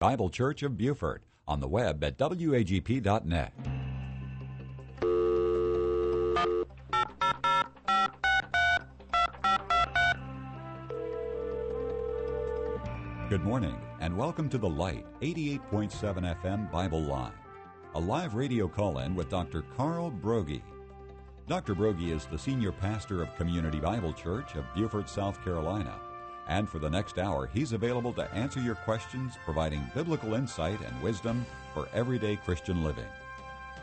Bible Church of Beaufort on the web at wagp.net. Good morning and welcome to The Light 88.7 FM Bible Line, a live radio call in with Dr. Carl Broggi. Dr. Broggi is the senior pastor of Community Bible Church of Beaufort, South Carolina. And for the next hour, he's available to answer your questions, providing biblical insight and wisdom for everyday Christian living.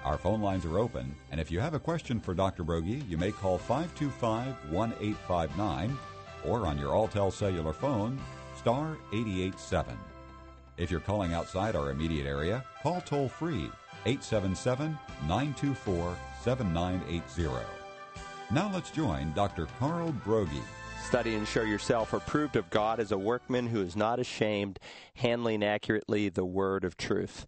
Our phone lines are open, and if you have a question for Dr. Broggi, you may call 525 1859 or on your Alltel cellular phone, star 887. If you're calling outside our immediate area, call toll free 877 924 7980. Now let's join Dr. Carl Broggi. Study and show yourself approved of God as a workman who is not ashamed, handling accurately the word of truth.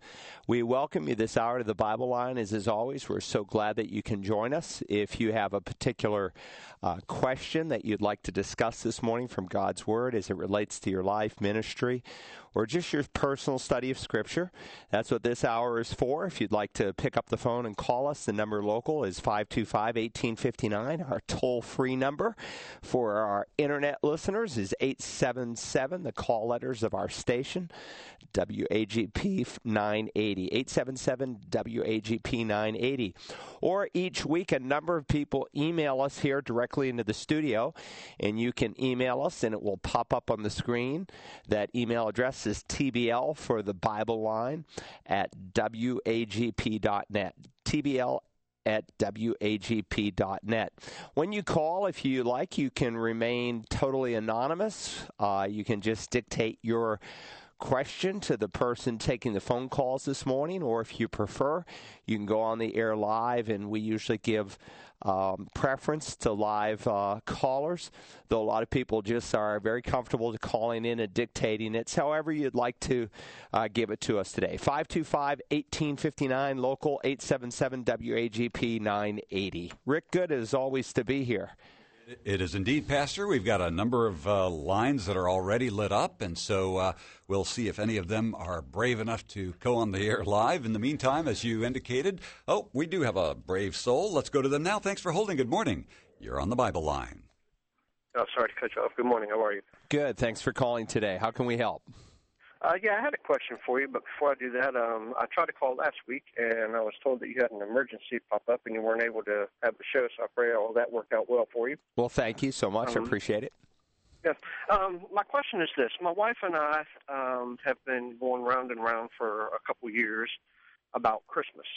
We welcome you this hour to the Bible line. As, as always, we're so glad that you can join us. If you have a particular uh, question that you'd like to discuss this morning from God's Word as it relates to your life, ministry, or just your personal study of Scripture, that's what this hour is for. If you'd like to pick up the phone and call us, the number local is 525 1859. Our toll free number for our internet listeners is 877, the call letters of our station, WAGP 980. 877 WAGP 980. Or each week, a number of people email us here directly into the studio, and you can email us, and it will pop up on the screen. That email address is TBL for the Bible line at WAGP.net. TBL at wagp.net. When you call, if you like, you can remain totally anonymous. Uh, you can just dictate your question to the person taking the phone calls this morning, or if you prefer, you can go on the air live, and we usually give um, preference to live uh, callers, though a lot of people just are very comfortable to calling in and dictating it. So however you'd like to uh, give it to us today. 525 1859, local 877 WAGP 980. Rick, good as always to be here. It is indeed, Pastor. We've got a number of uh, lines that are already lit up, and so uh, we'll see if any of them are brave enough to go on the air live. In the meantime, as you indicated, oh, we do have a brave soul. Let's go to them now. Thanks for holding. Good morning. You're on the Bible line. Oh, sorry to cut you off. Good morning. How are you? Good. Thanks for calling today. How can we help? Uh, yeah, I had a question for you, but before I do that, um, I tried to call last week, and I was told that you had an emergency pop up and you weren't able to have the show, so I pray all that worked out well for you. Well, thank you so much. Um, I appreciate it. Yes. Um, my question is this. My wife and I um, have been going round and round for a couple years about Christmas.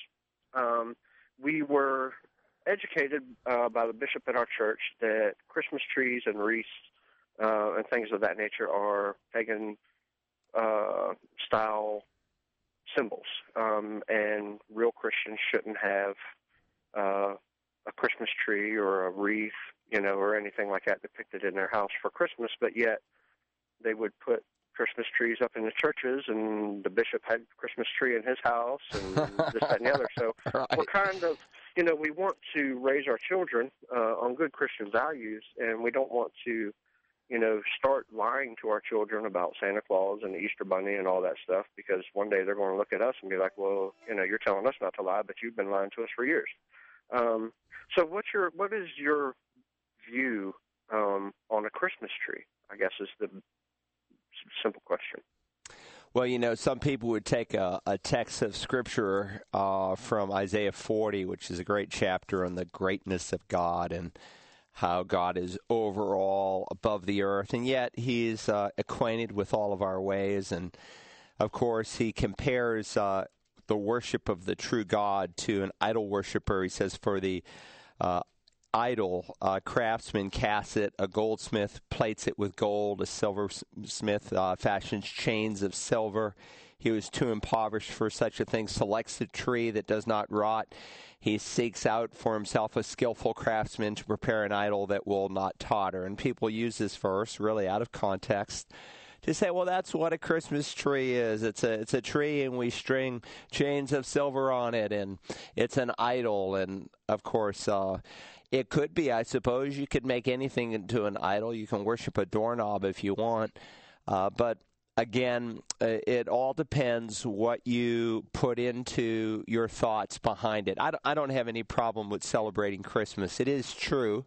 Um, we were educated uh, by the bishop at our church that Christmas trees and wreaths uh, and things of that nature are pagan uh, style symbols, um, and real Christians shouldn't have uh, a Christmas tree or a wreath, you know, or anything like that depicted in their house for Christmas. But yet, they would put Christmas trees up in the churches, and the bishop had a Christmas tree in his house, and this, that, and the other. So right. we're kind of, you know, we want to raise our children uh, on good Christian values, and we don't want to you know, start lying to our children about Santa Claus and the Easter Bunny and all that stuff because one day they're going to look at us and be like, well, you know, you're telling us not to lie, but you've been lying to us for years. Um, so what's your, what is your view um, on a Christmas tree? I guess is the simple question. Well, you know, some people would take a, a text of scripture uh, from Isaiah 40, which is a great chapter on the greatness of God, and how God is overall above the earth, and yet He's uh, acquainted with all of our ways. And of course, He compares uh, the worship of the true God to an idol worshiper. He says, For the uh, idol, a craftsman casts it, a goldsmith plates it with gold, a silversmith uh, fashions chains of silver. He was too impoverished for such a thing, selects a tree that does not rot. He seeks out for himself a skillful craftsman to prepare an idol that will not totter. And people use this verse really out of context to say, well, that's what a Christmas tree is. It's a it's a tree, and we string chains of silver on it, and it's an idol. And of course, uh, it could be. I suppose you could make anything into an idol. You can worship a doorknob if you want, uh, but again, uh, it all depends what you put into your thoughts behind it. I don't, have any problem with celebrating Christmas. It is true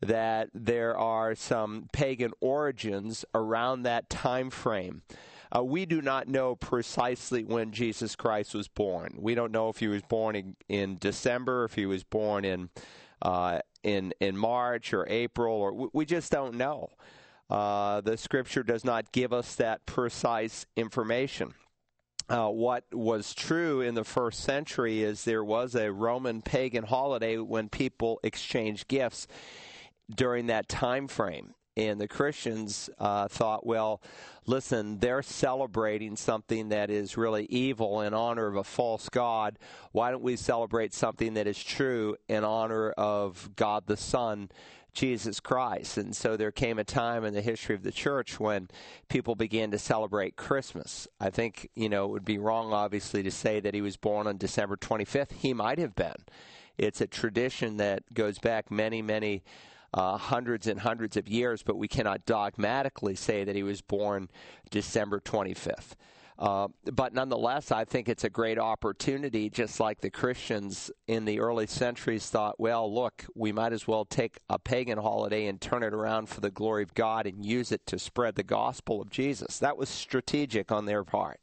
that there are some pagan origins around that time frame. Uh, we do not know precisely when Jesus Christ was born. We don't know if he was born in, in December, if he was born in uh, in in March or April, or we just don't know. Uh, the Scripture does not give us that precise information. Uh, what was true in the first century is there was a Roman pagan holiday when people exchanged gifts during that time frame. And the Christians uh, thought, well, listen, they're celebrating something that is really evil in honor of a false God. Why don't we celebrate something that is true in honor of God the Son, Jesus Christ? And so there came a time in the history of the church when people began to celebrate Christmas. I think, you know, it would be wrong, obviously, to say that he was born on December 25th. He might have been. It's a tradition that goes back many, many uh, hundreds and hundreds of years, but we cannot dogmatically say that he was born December 25th. Uh, but nonetheless, I think it's a great opportunity, just like the Christians in the early centuries thought, well, look, we might as well take a pagan holiday and turn it around for the glory of God and use it to spread the gospel of Jesus. That was strategic on their part.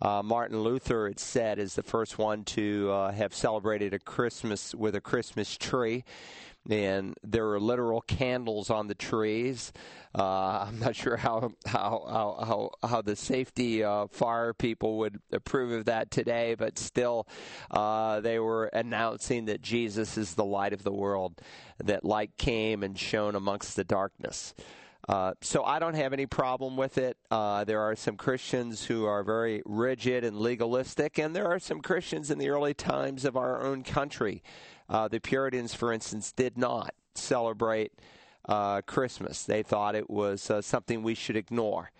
Uh, Martin Luther, it said, is the first one to uh, have celebrated a Christmas with a Christmas tree and there are literal candles on the trees. Uh, I'm not sure how how how how, how the safety uh, fire people would approve of that today, but still, uh, they were announcing that Jesus is the light of the world, that light came and shone amongst the darkness. Uh, so I don't have any problem with it. Uh, there are some Christians who are very rigid and legalistic, and there are some Christians in the early times of our own country uh, the Puritans, for instance, did not celebrate uh, Christmas. They thought it was uh, something we should ignore.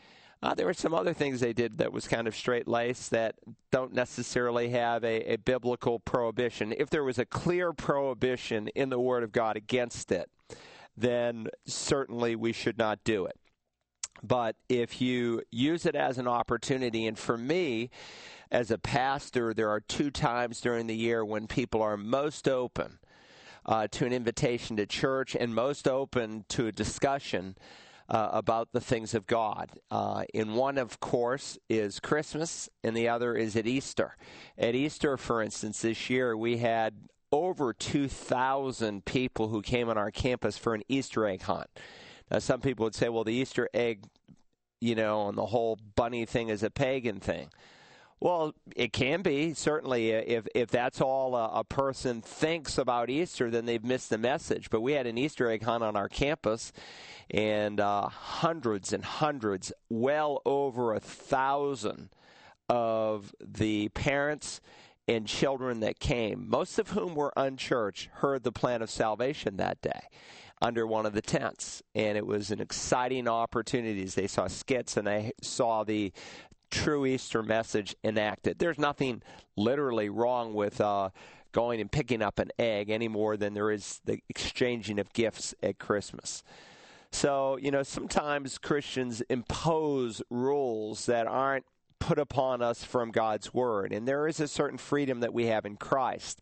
Uh, there were some other things they did that was kind of straight laced that don't necessarily have a, a biblical prohibition. If there was a clear prohibition in the Word of God against it, then certainly we should not do it. But if you use it as an opportunity, and for me, as a pastor, there are two times during the year when people are most open uh, to an invitation to church and most open to a discussion uh, about the things of God. Uh, and one, of course, is Christmas, and the other is at Easter. At Easter, for instance, this year we had over 2,000 people who came on our campus for an Easter egg hunt. Now, some people would say, well, the Easter egg, you know, and the whole bunny thing is a pagan thing. Well, it can be certainly uh, if if that's all a, a, person thinks about Easter, then they've missed the message. But we had an Easter egg hunt on our campus, and uh, hundreds and hundreds, well over a thousand of the parents and children that came, most of whom were unchurched, heard the plan of salvation that day under one of the tents. And it was an exciting opportunity. They saw skits and they saw the true Easter message enacted. There's nothing literally wrong with uh, going and picking up an egg any more than there is the exchanging of gifts at Christmas. So, you know, sometimes Christians impose rules that aren't put upon us from God's Word. And there is a certain freedom that we have in Christ.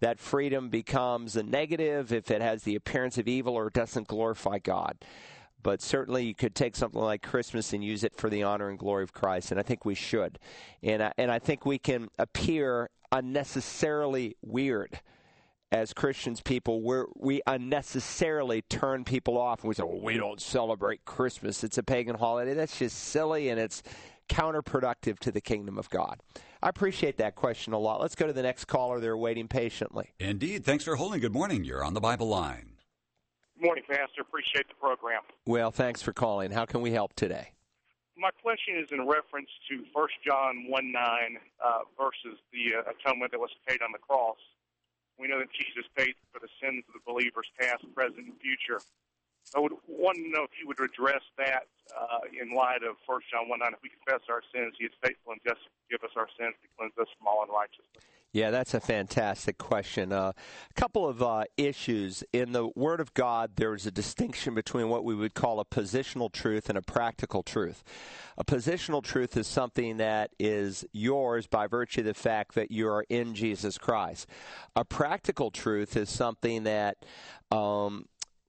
That freedom becomes a negative if it has the appearance of evil or doesn't glorify God but certainly you could take something like Christmas and use it for the honor and glory of Christ, and I think we should. And I, and I think we can appear unnecessarily weird as Christians people, we we unnecessarily turn people off and we say, well, we don't celebrate Christmas. It's a pagan holiday. That's just silly and it's counterproductive to the kingdom of God. I appreciate that question a lot. Let's go to the next caller. They're waiting patiently. Indeed. Thanks for holding. Good morning. You're on the Bible line. Morning, Pastor. Appreciate the program. Well, thanks for calling. How can we help today? My question is in reference to 1 John 1 9 uh, versus the uh, atonement that was paid on the cross. We know that Jesus paid for the sins of the believers, past, present, and future. I would want to know if you would address that uh, in light of 1 John 1 9. If we confess our sins, he is faithful and just to give us our our sins to cleanse us from all unrighteousness. Yeah, that's a fantastic question. Uh, a couple of uh, issues. In the Word of God, there is a distinction between what we would call a positional truth and a practical truth. A positional truth is something that is yours by virtue of the fact that you are in Jesus Christ. A practical truth is something that um,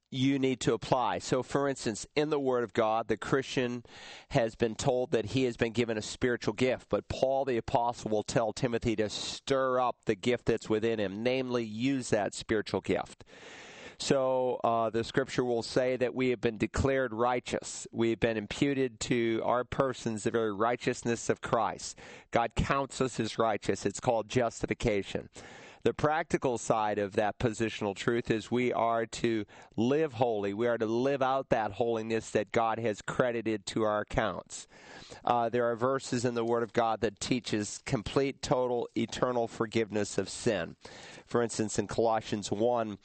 you need to apply. So, for instance, in the Word of God, the Christian has been told that he has been given a spiritual gift, but Paul the Apostle will tell Timothy to stir up the gift that's within him, namely, use that spiritual gift. So, uh, the scripture will say that we have been declared righteous. We've been imputed to our persons the very righteousness of Christ. God counts us as righteous. It's called justification. The practical side of that positional truth is we are to live holy. We are to live out that holiness that God has credited to our accounts. Uh, there are verses in the Word of God that teaches complete, total, eternal forgiveness of sin. For instance, in Colossians 1,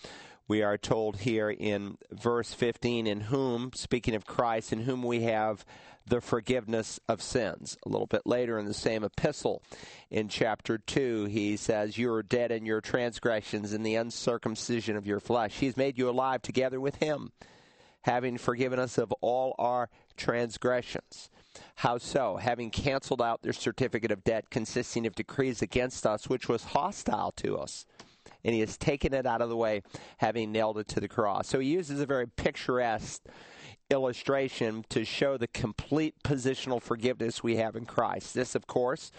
we are told here in verse 15, in whom, speaking of Christ, in whom we have the forgiveness of sins. A little bit later in the same epistle, in chapter 2, he says, You are dead in your transgressions in the uncircumcision of your flesh. He has made you alive together with him, having forgiven us of all our transgressions. How so? Having canceled out their certificate of debt consisting of decrees against us, which was hostile to us and he has taken it out of the way, having nailed it to the cross. So he uses a very picturesque illustration to show the complete positional forgiveness we have in Christ. This, of course,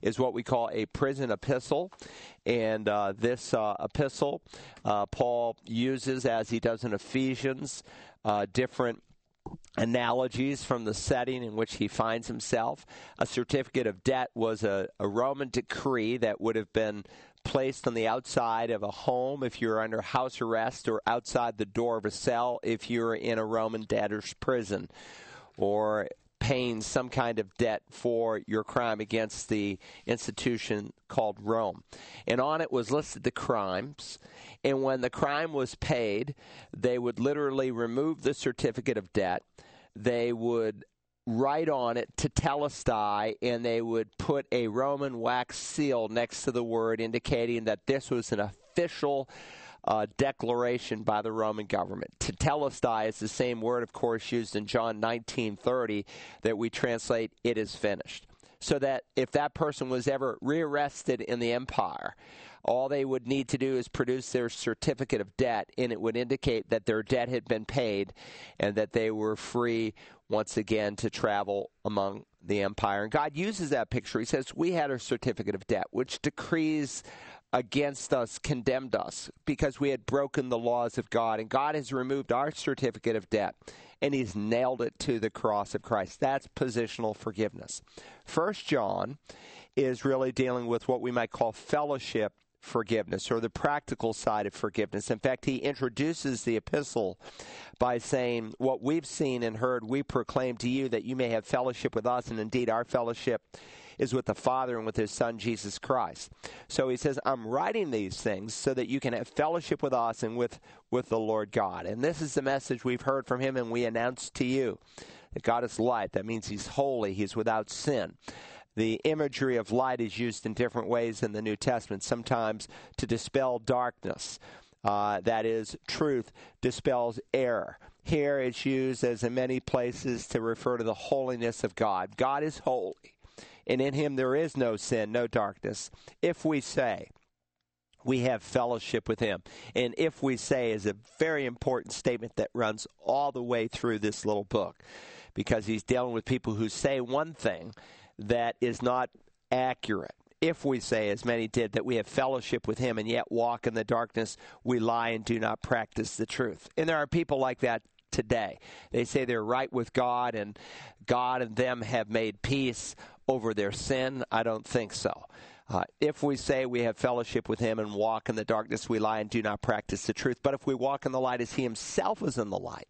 is what we call a prison epistle. And uh, this uh, epistle, uh, Paul uses, as he does in Ephesians, uh, different analogies from the setting in which he finds himself. A certificate of debt was a, a Roman decree that would have been placed on the outside of a home if you're under house arrest or outside the door of a cell if you're in a Roman debtor's prison or paying some kind of debt for your crime against the institution called Rome. And on it was listed the crimes. And when the crime was paid, they would literally remove the certificate of debt. They would write on it tetelestai, and they would put a Roman wax seal next to the word, indicating that this was an official uh, declaration by the Roman government. Tetelestai is the same word, of course, used in John 19:30 that we translate "it is finished." So that if that person was ever rearrested in the empire, all they would need to do is produce their certificate of debt, and it would indicate that their debt had been paid and that they were free once again to travel among the empire. And God uses that picture. He says, We had a certificate of debt, which decrees against us condemned us because we had broken the laws of God. And God has removed our certificate of debt and he's nailed it to the cross of Christ. That's positional forgiveness. First John is really dealing with what we might call fellowship forgiveness or the practical side of forgiveness. In fact, he introduces the epistle by saying, What we've seen and heard, we proclaim to you that you may have fellowship with us, and indeed our fellowship is with the Father and with his Son, Jesus Christ. So he says, I'm writing these things so that you can have fellowship with us and with, with the Lord God. And this is the message we've heard from him and we announce to you that God is light. That means he's holy, he's without sin the imagery of light is used in different ways in the New Testament, sometimes to dispel darkness. Uh, that is, truth dispels error. Here it's used, as in many places, to refer to the holiness of God. God is holy, and in him there is no sin, no darkness. If we say, we have fellowship with him. And if we say is a very important statement that runs all the way through this little book because he's dealing with people who say one thing that is not accurate. If we say, as many did, that we have fellowship with him and yet walk in the darkness, we lie and do not practice the truth. And there are people like that today. They say they're right with God and God and them have made peace over their sin. I don't think so. Uh, if we say we have fellowship with him and walk in the darkness, we lie and do not practice the truth. But if we walk in the light as he himself is in the light,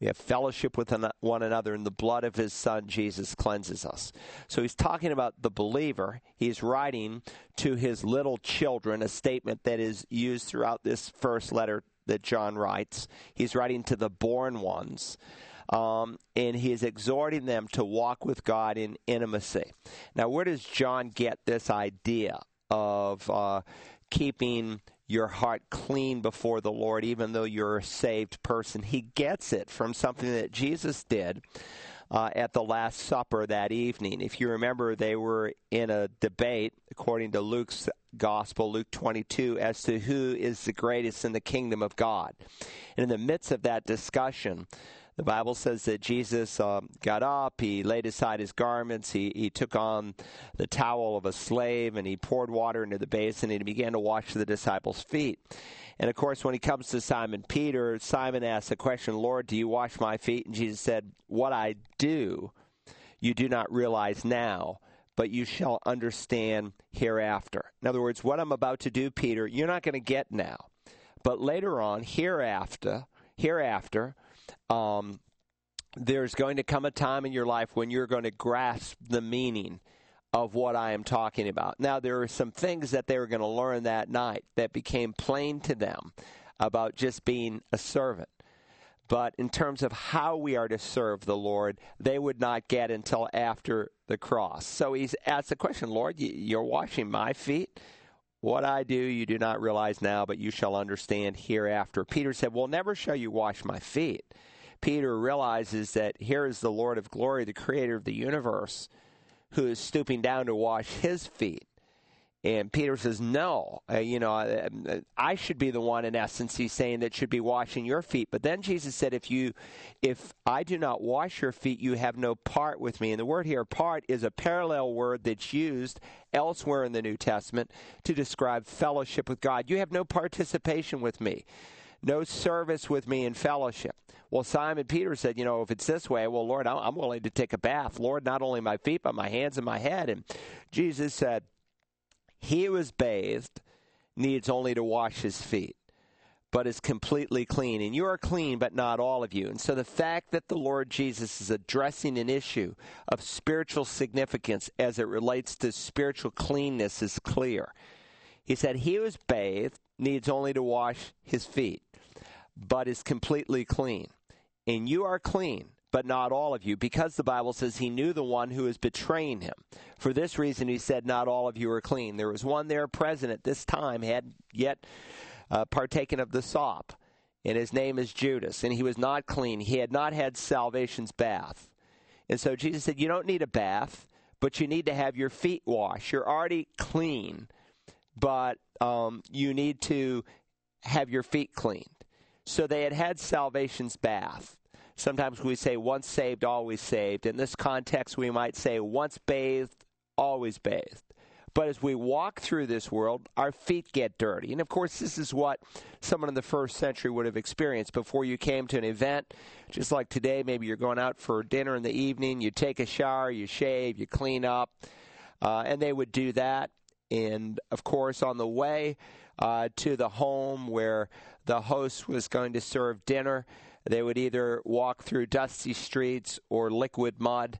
we have fellowship with one another, and the blood of his son, Jesus, cleanses us. So he's talking about the believer. He's writing to his little children, a statement that is used throughout this first letter that John writes. He's writing to the born ones. um, and he is exhorting them to walk with God in intimacy. Now, where does John get this idea of uh, keeping your heart clean before the Lord, even though you're a saved person? He gets it from something that Jesus did. Uh, at the Last Supper that evening. If you remember, they were in a debate, according to Luke's Gospel, Luke 22, as to who is the greatest in the kingdom of God. And in the midst of that discussion, the Bible says that Jesus um, got up, he laid aside his garments, he, he took on the towel of a slave, and he poured water into the basin, and he began to wash the disciples' feet. And of course, when he comes to Simon Peter, Simon asks the question, Lord, do you wash my feet? And Jesus said, What I do, you do not realize now, but you shall understand hereafter. In other words, what I'm about to do, Peter, you're not going to get now. But later on, hereafter, hereafter, um, there's going to come a time in your life when you're going to grasp the meaning of what I am talking about. Now, there are some things that they were going to learn that night that became plain to them about just being a servant. But in terms of how we are to serve the Lord, they would not get until after the cross. So he's asked the question, Lord, you're washing my feet? What I do you do not realize now, but you shall understand hereafter. Peter said, Well, never shall you wash my feet. Peter realizes that here is the Lord of glory, the creator of the universe, who is stooping down to wash his feet. And Peter says, No, uh, you know, uh, I should be the one, in essence, he's saying that should be washing your feet. But then Jesus said, If you, if I do not wash your feet, you have no part with me. And the word here, part, is a parallel word that's used elsewhere in the New Testament to describe fellowship with God. You have no participation with me, no service with me in fellowship. Well, Simon Peter said, You know, if it's this way, well, Lord, I'm willing to take a bath. Lord, not only my feet, but my hands and my head. And Jesus said, He is bathed needs only to wash his feet but is completely clean. And you are clean, but not all of you. And so the fact that the Lord Jesus is addressing an issue of spiritual significance as it relates to spiritual cleanness is clear. He said, He is bathed needs only to wash his feet, but is completely clean and you are clean, but not all of you, because the Bible says he knew the one who is betraying him. For this reason, he said, Not all of you are clean. There was one there present at this time, had yet uh, partaken of the sop, and his name is Judas, and he was not clean. He had not had salvation's bath. And so Jesus said, You don't need a bath, but you need to have your feet washed. You're already clean, but um, you need to have your feet cleaned. So they had had salvation's bath. Sometimes we say once saved, always saved. In this context, we might say once bathed, always bathed. But as we walk through this world, our feet get dirty. And of course, this is what someone in the first century would have experienced before you came to an event. Just like today, maybe you're going out for dinner in the evening, you take a shower, you shave, you clean up. Uh, and they would do that. And of course, on the way uh, to the home where the host was going to serve dinner, they would either walk through dusty streets or liquid mud.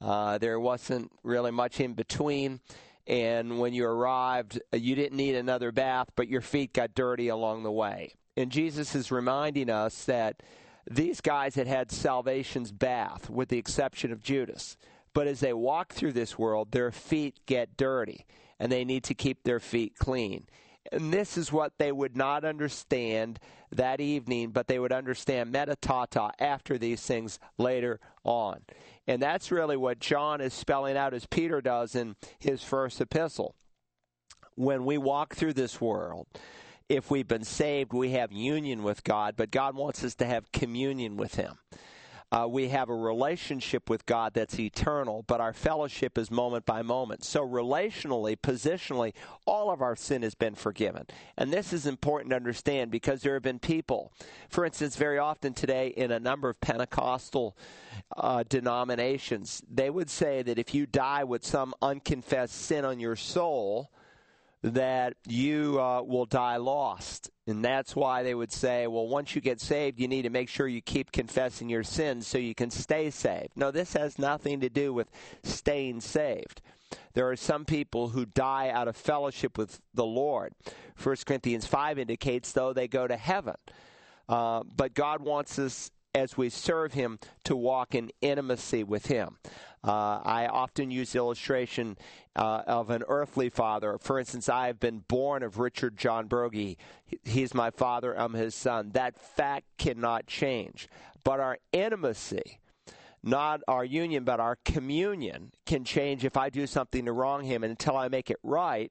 Uh, there wasn't really much in between. And when you arrived, you didn't need another bath, but your feet got dirty along the way. And Jesus is reminding us that these guys had had salvation's bath, with the exception of Judas. But as they walk through this world, their feet get dirty, and they need to keep their feet clean. And this is what they would not understand that evening, but they would understand meta tauta after these things later on. And that's really what John is spelling out as Peter does in his first epistle. When we walk through this world, if we've been saved, we have union with God, but God wants us to have communion with Him. Uh, we have a relationship with God that's eternal, but our fellowship is moment by moment. So, relationally, positionally, all of our sin has been forgiven. And this is important to understand because there have been people, for instance, very often today in a number of Pentecostal uh, denominations, they would say that if you die with some unconfessed sin on your soul, that you uh, will die lost. And that's why they would say, well, once you get saved, you need to make sure you keep confessing your sins so you can stay saved. No, this has nothing to do with staying saved. There are some people who die out of fellowship with the Lord. 1 Corinthians 5 indicates, though, they go to heaven. Uh, but God wants us as we serve Him to walk in intimacy with Him. Uh, I often use the illustration uh, of an earthly father. For instance, I have been born of Richard John Broggi. He's my father, I'm his son. That fact cannot change. But our intimacy, not our union, but our communion can change if I do something to wrong him. And until I make it right,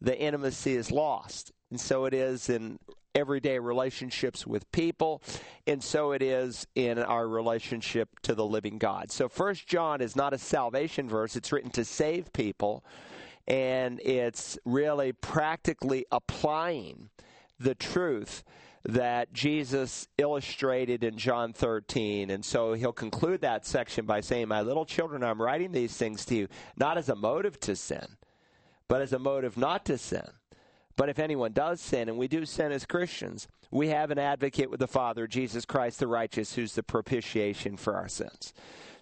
the intimacy is lost. And so it is in everyday relationships with people, and so it is in our relationship to the living God. So First John is not a salvation verse, it's written to save people, and it's really practically applying the truth that Jesus illustrated in John 13. And so he'll conclude that section by saying, My little children, I'm writing these things to you, not as a motive to sin, but as a motive not to sin. But if anyone does sin, and we do sin as Christians, we have an advocate with the Father, Jesus Christ the righteous, who's the propitiation for our sins.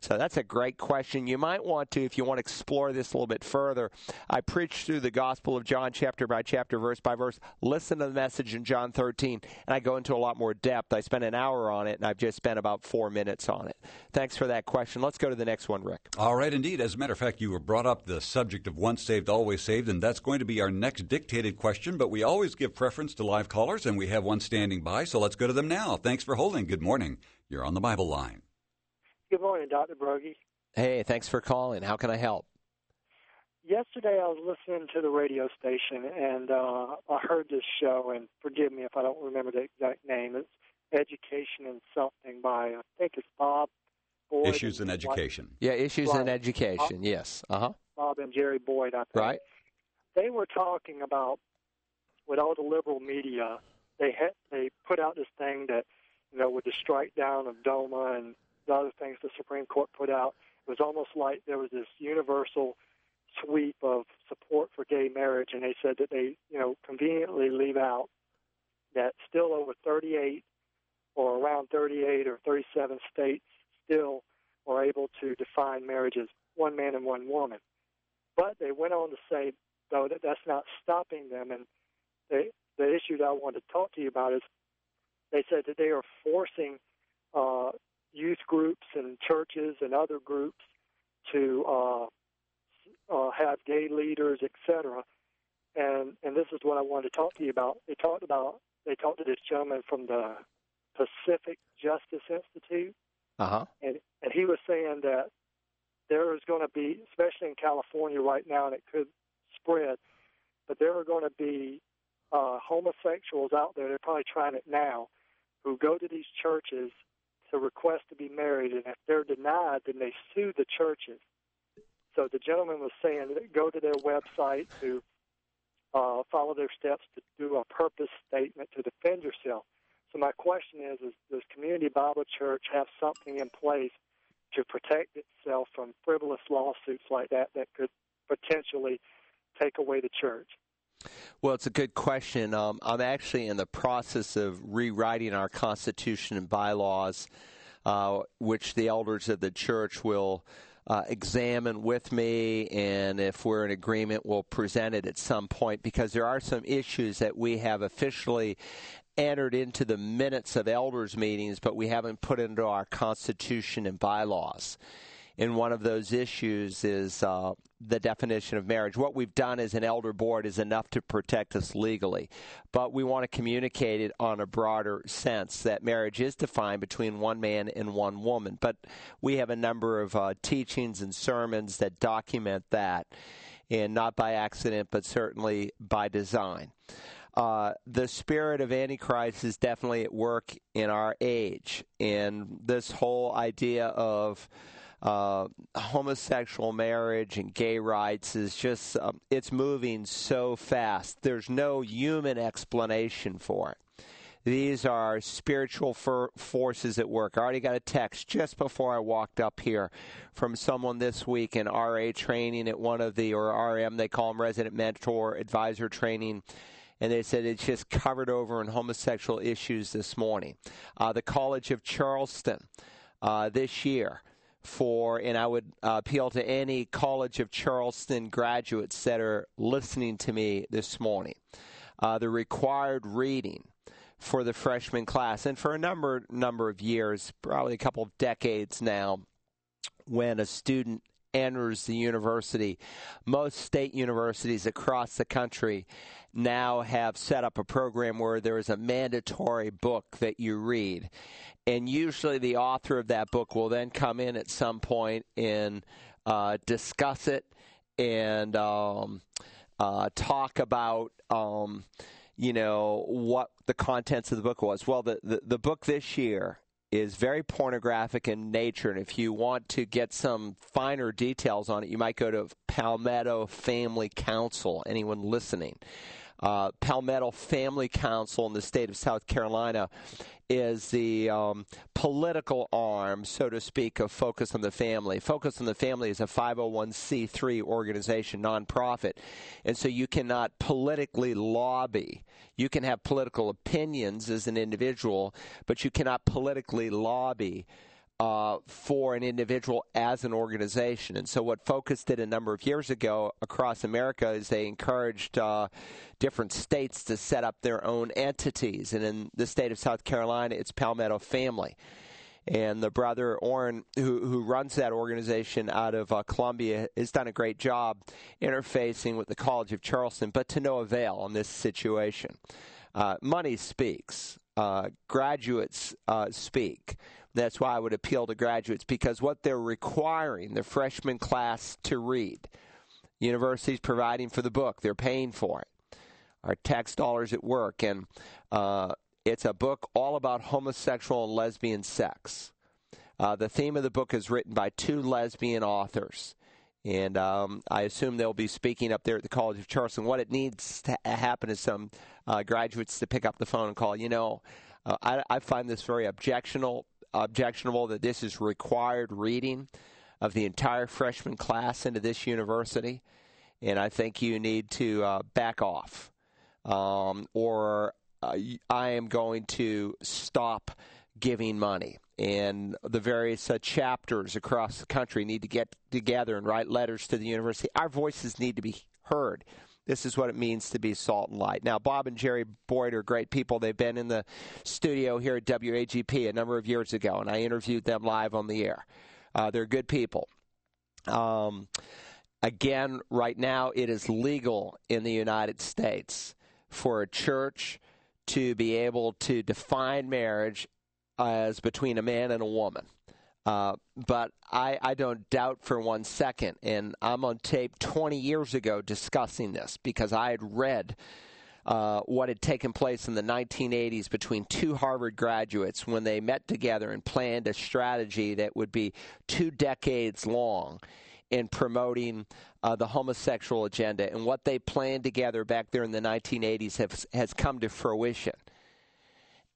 So that's a great question. You might want to, if you want to explore this a little bit further, I preach through the Gospel of John chapter by chapter, verse by verse. Listen to the message in John 13, and I go into a lot more depth. I spent an hour on it, and I've just spent about four minutes on it. Thanks for that question. Let's go to the next one, Rick. All right, indeed. As a matter of fact, you were brought up the subject of once saved, always saved, and that's going to be our next dictated question, but we always give preference to live callers, and we have one standing by, so let's go to them now. Thanks for holding. Good morning. You're on the Bible line. Good morning, Dr. Broggi. Hey, thanks for calling. How can I help? Yesterday, I was listening to the radio station, and uh, I heard this show. And forgive me if I don't remember the exact name. It's Education and Something by I think it's Bob. Boyd issues in Education. Yeah, issues right. in education. Yes. Uh huh. Bob and Jerry Boyd. I think. Right. They were talking about with all the liberal media. They had they put out this thing that you know with the strike down of DOMA and the other things the Supreme Court put out. It was almost like there was this universal sweep of support for gay marriage, and they said that they, you know, conveniently leave out that still over 38 or around 38 or 37 states still are able to define marriage as one man and one woman. But they went on to say, though, that that's not stopping them. And they, the issue that I wanted to talk to you about is they said that they are forcing uh, youth groups and churches and other groups to uh, uh, have gay leaders, etc. And and this is what I wanted to talk to you about. They talked about they talked to this gentleman from the Pacific Justice Institute, uh-huh. and and he was saying that there is going to be, especially in California right now, and it could spread, but there are going to be uh, homosexuals out there. They're probably trying it now, who go to these churches to request to be married, and if they're denied, then they sue the churches. So the gentleman was saying go to their website to uh, follow their steps to do a purpose statement to defend yourself. So my question is, is does Community Bible Church have something in place to protect itself from frivolous lawsuits like that that could potentially take away the church? Well, it's a good question. Um, I'm actually in the process of rewriting our Constitution and bylaws, uh, which the elders of the church will uh, examine with me, and if we're in agreement, we'll present it at some point because there are some issues that we have officially entered into the minutes of elders meetings, but we haven't put into our Constitution and bylaws in one of those issues is uh, the definition of marriage. What we've done as an elder board is enough to protect us legally, but we want to communicate it on a broader sense that marriage is defined between one man and one woman. But we have a number of uh, teachings and sermons that document that, and not by accident, but certainly by design. Uh, the spirit of Antichrist is definitely at work in our age, and this whole idea of uh, homosexual marriage and gay rights is just um, it's moving so fast. There's no human explanation for it. These are spiritual for- forces at work. I already got a text just before I walked up here from someone this week in RA training at one of the, or RM, they call them resident mentor advisor training and they said it's just covered over in homosexual issues this morning. Uh, the College of Charleston uh, this year for, and I would uh, appeal to any College of Charleston graduates that are listening to me this morning. Uh, the required reading for the freshman class. And for a number number of years, probably a couple of decades now, when a student enters the university, most state universities across the country now have set up a program where there is a mandatory book that you read. And usually the author of that book will then come in at some point and uh, discuss it and um, uh, talk about. Um, you know what the contents of the book was. Well, the, the, the book this year is very pornographic in nature. And if you want to get some finer details on it, you might go to Palmetto Family Council. Anyone listening? Uh, Palmetto Family Council in the state of South Carolina is the um, political arm, so to speak, of Focus on the Family. Focus on the Family is a 501c3 organization, nonprofit, and so you cannot politically lobby. You can have political opinions as an individual, but you cannot politically lobby uh, for an individual as an organization. And so, what Focus did a number of years ago across America is they encouraged uh, different states to set up their own entities. And in the state of South Carolina, it's Palmetto Family. And the brother Oran, who, who runs that organization out of uh, Columbia, has done a great job interfacing with the College of Charleston, but to no avail in this situation. Uh, money speaks. Uh, graduates uh, speak that's why I would appeal to graduates because what they're requiring the freshman class to read, universities providing for the book, they're paying for it. Our tax dollars at work, and uh, it's a book all about homosexual and lesbian sex. Uh, the theme of the book is written by two lesbian authors. And um, I assume they'll be speaking up there at the College of Charleston. What it needs to happen is some uh, graduates to pick up the phone and call. You know, uh, I, I, find this very objectionable objectionable that this is required reading of the entire freshman class into this university, and I think you need to uh, back off, um, or uh, I am going to stop giving money. And the various uh, chapters across the country need to get together and write letters to the university. Our voices need to be heard. This is what it means to be salt and light. Now, Bob and Jerry Boyd are great people. They've been in the studio here at WAGP a number of years ago, and I interviewed them live on the air. Uh, they're good people. Um, again, right now, it is legal in the United States for a church to be able to define marriage as between a man and a woman. Uh, but I, I don't doubt for one second, and I'm on tape 20 years ago discussing this because I had read uh, what had taken place in the 1980s between two Harvard graduates when they met together and planned a strategy that would be two decades long in promoting uh, the homosexual agenda. And what they planned together back there in the 1980s have, has come to fruition.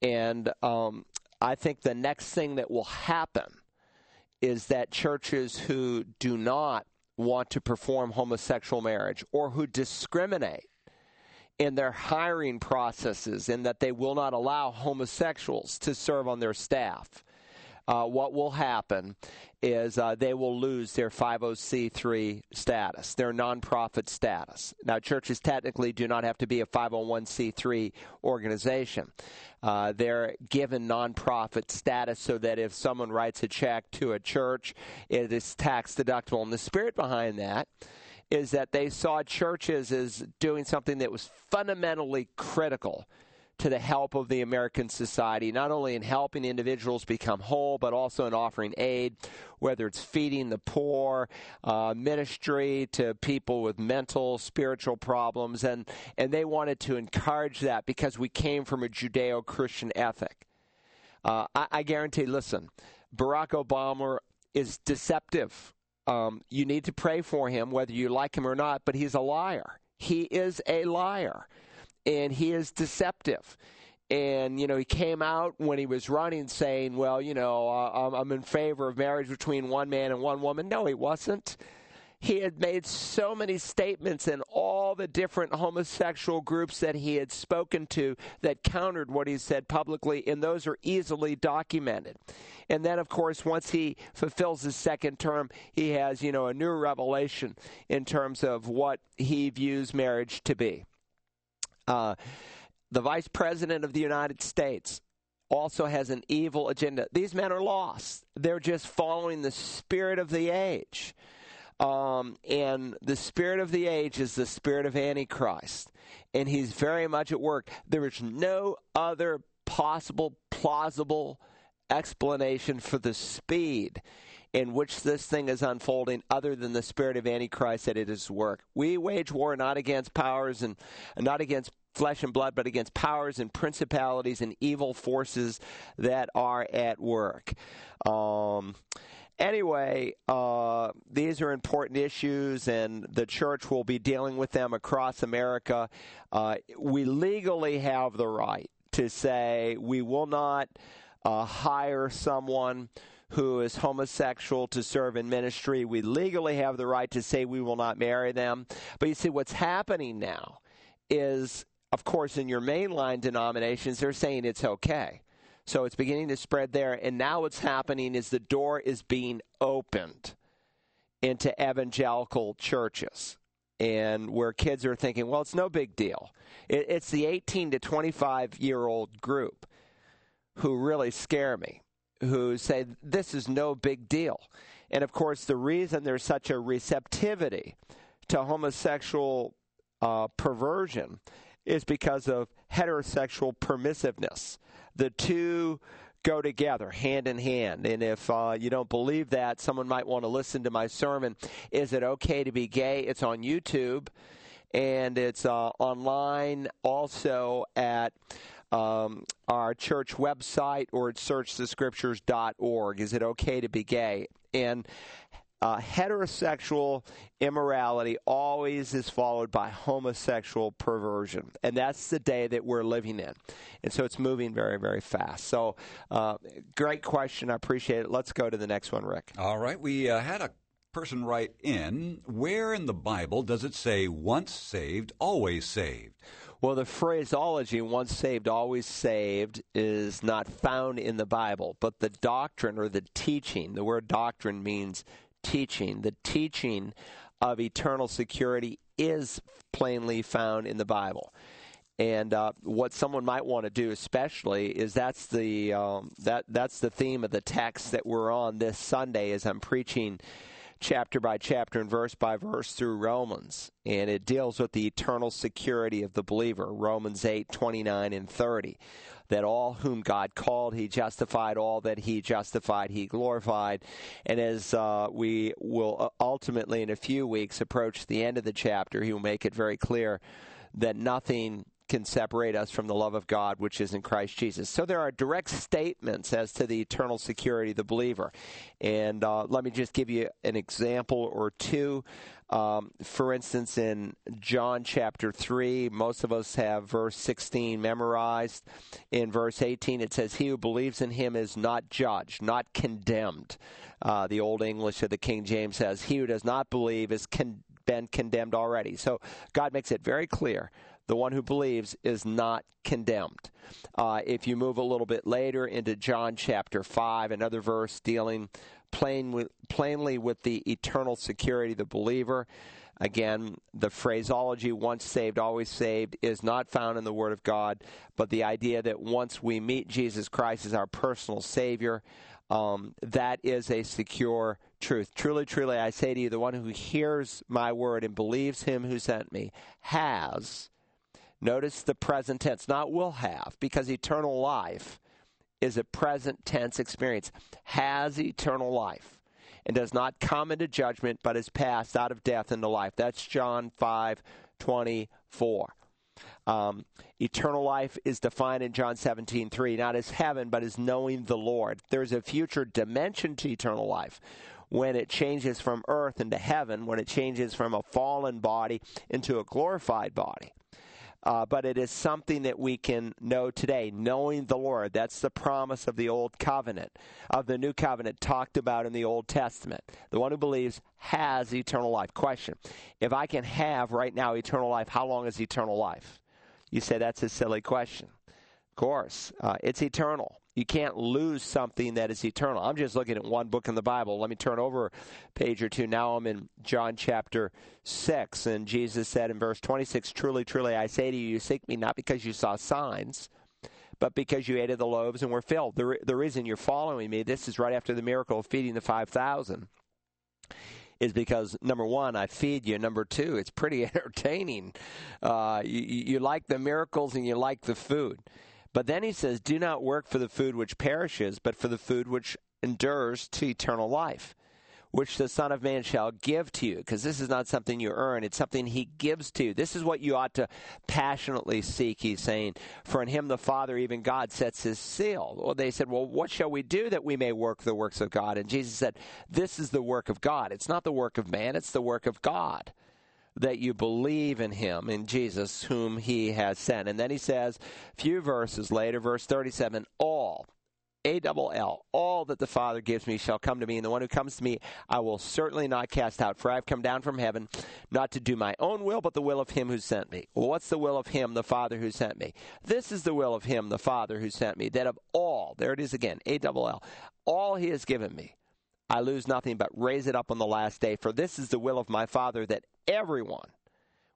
And um, I think the next thing that will happen is that churches who do not want to perform homosexual marriage or who discriminate in their hiring processes in that they will not allow homosexuals to serve on their staff uh, what will happen is uh, they will lose their 50c3 status, their nonprofit status. Now, churches technically do not have to be a 501c3 organization. Uh, they're given nonprofit status so that if someone writes a check to a church, it is tax deductible. And the spirit behind that is that they saw churches as doing something that was fundamentally critical to the help of the American society, not only in helping individuals become whole, but also in offering aid, whether it's feeding the poor, uh, ministry to people with mental, spiritual problems. And, and they wanted to encourage that because we came from a Judeo Christian ethic. Uh, I, I guarantee, listen, Barack Obama is deceptive. Um, you need to pray for him, whether you like him or not, but he's a liar. He is a liar and he is deceptive. And, you know, he came out when he was running saying, well, you know, uh, I'm in favor of marriage between one man and one woman. No, he wasn't. He had made so many statements in all the different homosexual groups that he had spoken to that countered what he said publicly, and those are easily documented. And then, of course, once he fulfills his second term, he has, you know, a new revelation in terms of what he views marriage to be. Uh, the vice president of the United States, also has an evil agenda. These men are lost. They're just following the spirit of the age. Um, and the spirit of the age is the spirit of Antichrist. And he's very much at work. There is no other possible, plausible explanation for the speed in which this thing is unfolding other than the spirit of Antichrist that it is work. We wage war not against powers and not against flesh and blood, but against powers and principalities and evil forces that are at work. Um, anyway, uh, these are important issues, and the church will be dealing with them across America. Uh, we legally have the right to say we will not uh, hire someone who is homosexual to serve in ministry. We legally have the right to say we will not marry them. But you see, what's happening now is, of course, in your mainline denominations, they're saying it's okay. So it's beginning to spread there. And now what's happening is the door is being opened into evangelical churches. And where kids are thinking, well, it's no big deal. it's the 18 to 25 year old group who really scare me who say this is no big deal. And of course, the reason there's such a receptivity to homosexual uh, perversion is because of heterosexual permissiveness. The two go together hand in hand. And if uh, you don't believe that, someone might want to listen to my sermon. Is it okay to be gay? It's on YouTube and it's uh, online also at um, our church website or at searchthescriptures.org. Is it okay to be gay? And uh, heterosexual immorality always is followed by homosexual perversion. And that's the day that we're living in. And so it's moving very, very fast. So, uh, great question. I appreciate it. Let's go to the next one, Rick. All right. We uh, had a person write in Where in the Bible does it say once saved, always saved? Well, the phraseology, once saved, always saved, is not found in the Bible, but the doctrine or the teaching, the word doctrine means teaching, the teaching of eternal security is plainly found in the Bible. And uh, what someone might want to do, especially, is that's the um, that that's the theme of the text that we're on this Sunday as I'm preaching chapter by chapter and verse by verse through Romans, and it deals with the eternal security of the believer. Romans 8, 29 and 30. That all whom God called, he justified. All that he justified, he glorified. And as uh, we will uh, ultimately, in a few weeks, approach the end of the chapter, he will make it very clear that nothing can separate us from the love of God which is in Christ Jesus. So there are direct statements as to the eternal security of the believer. And uh, let me just give you an example or two. Um, for instance, in John chapter 3, most of us have verse 16 memorized. In verse 18, it says, He who believes in him is not judged, not condemned. Uh, the Old English of the King James says, He who does not believe is been condemned already. So God makes it very clear the one who believes is not condemned. Uh, if you move a little bit later into John chapter 5, another verse dealing plain with, plainly with the eternal security of the believer. Again, the phraseology once saved, always saved is not found in the Word of God, but the idea that once we meet Jesus Christ as our personal Savior, um, that is a secure truth. Truly, truly, I say to you, the one who hears my word and believes him who sent me has Notice the present tense, not will have, because eternal life is a present tense experience, has eternal life, and does not come into judgment, but is passed out of death into life. That's John 5 24. Um, eternal life is defined in John 17 3, not as heaven, but as knowing the Lord. There's a future dimension to eternal life when it changes from earth into heaven, when it changes from a fallen body into a glorified body uh, but it is something that we can know today, knowing the Lord. That's the promise of the Old Covenant, of the New Covenant talked about in the Old Testament. The one who believes has eternal life. Question If I can have right now eternal life, how long is eternal life? You say that's a silly question. Of course, uh, it's eternal. You can't lose something that is eternal. I'm just looking at one book in the Bible. Let me turn over page or two. Now I'm in John chapter 6, and Jesus said in verse 26 Truly, truly, I say to you, you seek me not because you saw signs, but because you ate of the loaves and were filled. The, re- the reason you're following me, this is right after the miracle of feeding the 5,000 is because number one, I feed you. Number two, it's pretty entertaining. Uh, you, you like the miracles and you like the food. But then he says, Do not work for the food which perishes, but for the food which endures to eternal life, which the Son of Man shall give to you. Because this is not something you earn, it's something he gives to you. This is what you ought to passionately seek, he's saying. For in him the Father, even God, sets his seal. Well, they said, Well, what shall we do that we may work the works of God? And Jesus said, This is the work of God. It's not the work of man, it's the work of God that you believe in him, in Jesus, whom he has sent. And then he says, a few verses later, verse 37, all. A double L, all that the Father gives me shall come to me, and the one who comes to me I will certainly not cast out. For I have come down from heaven not to do my own will, but the will of him who sent me. Well, what's the will of him, the Father who sent me? This is the will of him, the Father who sent me, that of all, there it is again, A double L, all he has given me, I lose nothing but raise it up on the last day. For this is the will of my Father, that everyone,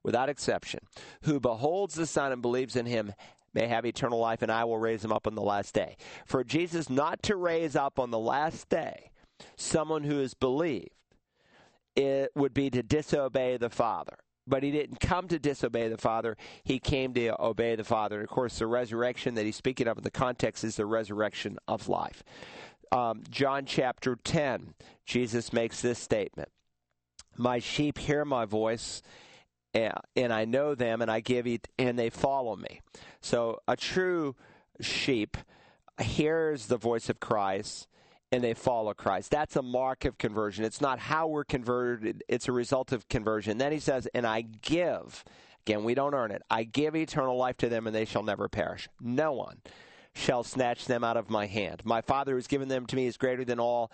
without exception, who beholds the Son and believes in him may have eternal life, and I will raise him up on the last day. For Jesus not to raise up on the last day someone who has believed, it would be to disobey the Father. But he didn't come to disobey the Father. He came to obey the Father. And of course, the resurrection that he's speaking of in the context is the resurrection of life. Um, John chapter 10, Jesus makes this statement My sheep hear my voice, and I know them, and I give it, and they follow me. So a true sheep hears the voice of Christ and they follow Christ. That's a mark of conversion. It's not how we're converted, it's a result of conversion. Then he says, And I give, again, we don't earn it, I give eternal life to them, and they shall never perish. No one shall snatch them out of my hand. My Father who's given them to me is greater than all,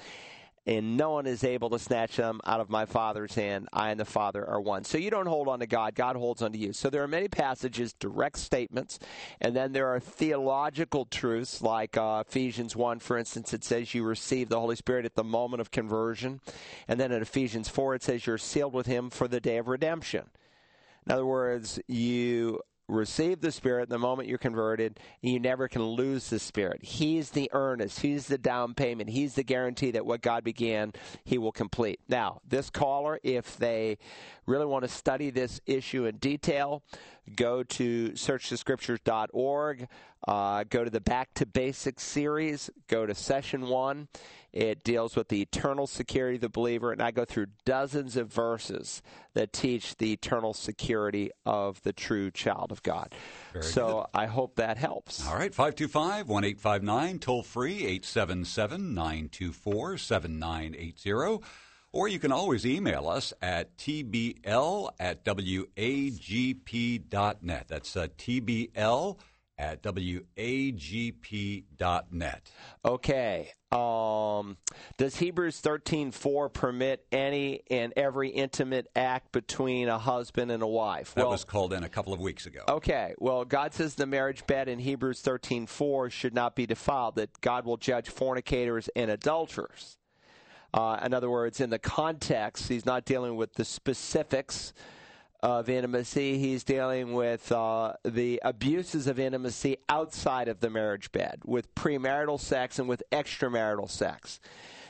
and no one is able to snatch them out of my Father's hand. I and the Father are one. So you don't hold on to God, God holds on to you. So there are many passages, direct statements, and then there are theological truths, like uh, Ephesians 1, for instance, it says you receive the Holy Spirit at the moment of conversion. And then in Ephesians 4, it says you're sealed with Him for the day of redemption. In other words, you receive the Spirit the moment you're converted. And you never can lose the Spirit. He's the earnest. He's the down payment. He's the guarantee that what God began, He will complete. Now, this caller, if they really want to study this issue in detail, go to searchthescriptures.org. Uh, go to the Back to Basics series. Go to session one. It deals with the eternal security of the believer, and I go through dozens of verses that teach the eternal security of the true child of God. Very so good. I hope that helps. All right, 525 1859, toll free 877 924 7980. Or you can always email us at tbl at wagp.net. That's uh, tbl at wagp.net. Okay. Um, does Hebrews 13:4 permit any and every intimate act between a husband and a wife? That well, was called in a couple of weeks ago. Okay, well, God says the marriage bed in Hebrews 13:4 should not be defiled; that God will judge fornicators and adulterers. Uh, in other words, in the context, He's not dealing with the specifics of intimacy. He's dealing with uh, the abuses of intimacy outside of the marriage bed, with premarital sex and with extramarital sex.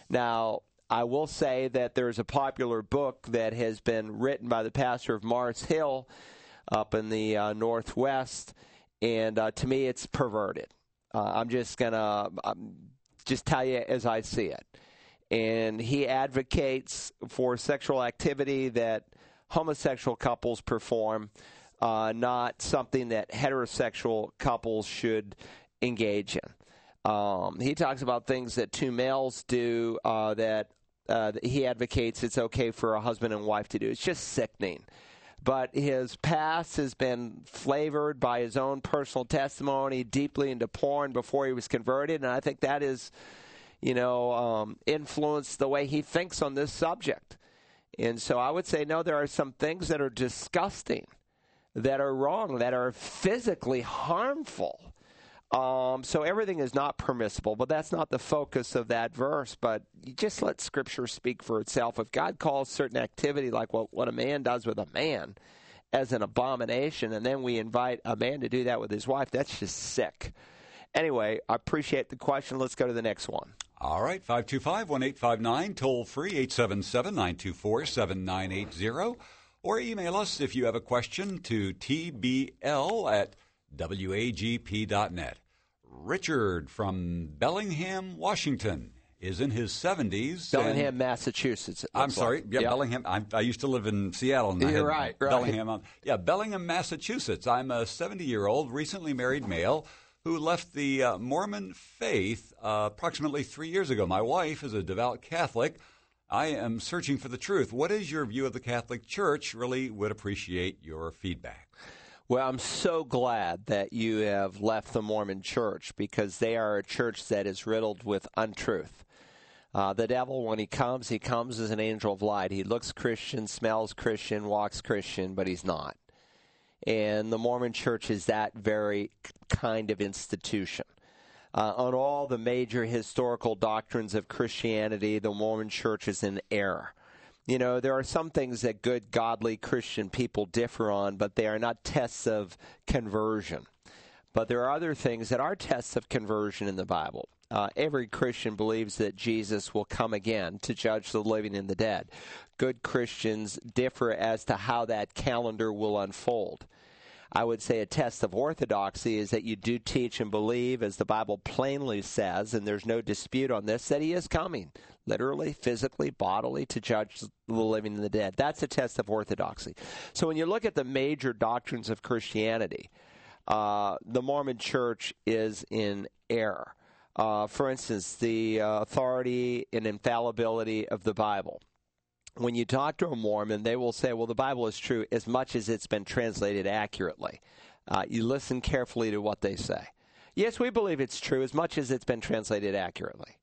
Now, I will say that there's a popular book that has been written by the pastor of Mars Hill up in the uh, Northwest, and uh, to me, it's perverted. Uh, I'm just going to um, just tell you as I see it. And he advocates for sexual activity that homosexual couples perform, uh, not something that heterosexual couples should engage in. Um, he talks about things that two males do uh, that uh, he advocates it's okay for a husband and wife to do. It's just sickening. But his past has been flavored by his own personal testimony, deeply into porn before he was converted, and I think that is, you know, um, influenced the way he thinks on this subject. And so I would say, no, there are some things that are disgusting, that are wrong, that are physically harmful Um, so everything is not permissible, but that's not the focus of that verse. But you just let Scripture speak for itself. If God calls certain activity, like what, what a man does with a man, as an abomination, and then we invite a man to do that with his wife, that's just sick. Anyway, I appreciate the question. Let's go to the next one. All right, 525 1859, toll free 877 924 7980. Or email us if you have a question to tbl at wagp.net. Richard from Bellingham, Washington is in his 70s. Bellingham, Massachusetts. I'm sorry. Yeah, yep. Bellingham. I'm, i used to live in Seattle. And You're right, right. Bellingham. Yeah, Bellingham, Massachusetts. I'm a 70 year old, recently married male who left the uh, Mormon faith uh, approximately three years ago. My wife is a devout Catholic. I am searching for the truth. What is your view of the Catholic Church? Really would appreciate your feedback. Well, I'm so glad that you have left the Mormon church because they are a church that is riddled with untruth. Uh, the devil, when he comes, he comes as an angel of light. He looks Christian, smells Christian, walks Christian, but he's not. And the Mormon church is that very kind of institution. Uh, on all the major historical doctrines of Christianity, the Mormon church is in error. You know, there are some things that good, godly Christian people differ on, but they are not tests of conversion. But there are other things that are tests of conversion in the Bible. Uh, every Christian believes that Jesus will come again to judge the living and the dead. Good Christians differ as to how that calendar will unfold. I would say a test of orthodoxy is that you do teach and believe, as the Bible plainly says, and there's no dispute on this, that He is coming, literally, physically, bodily, to judge the living and the dead. That's a test of orthodoxy. So when you look at the major doctrines of Christianity, uh, the Mormon Church is in error. Uh, for instance, the uh, authority and infallibility of the Bible when you talk to a Mormon, they will say, well, the Bible is true as much as it's been translated accurately. Uh, you listen carefully to what they say. Yes, we believe it's true as much as it's been translated accurately.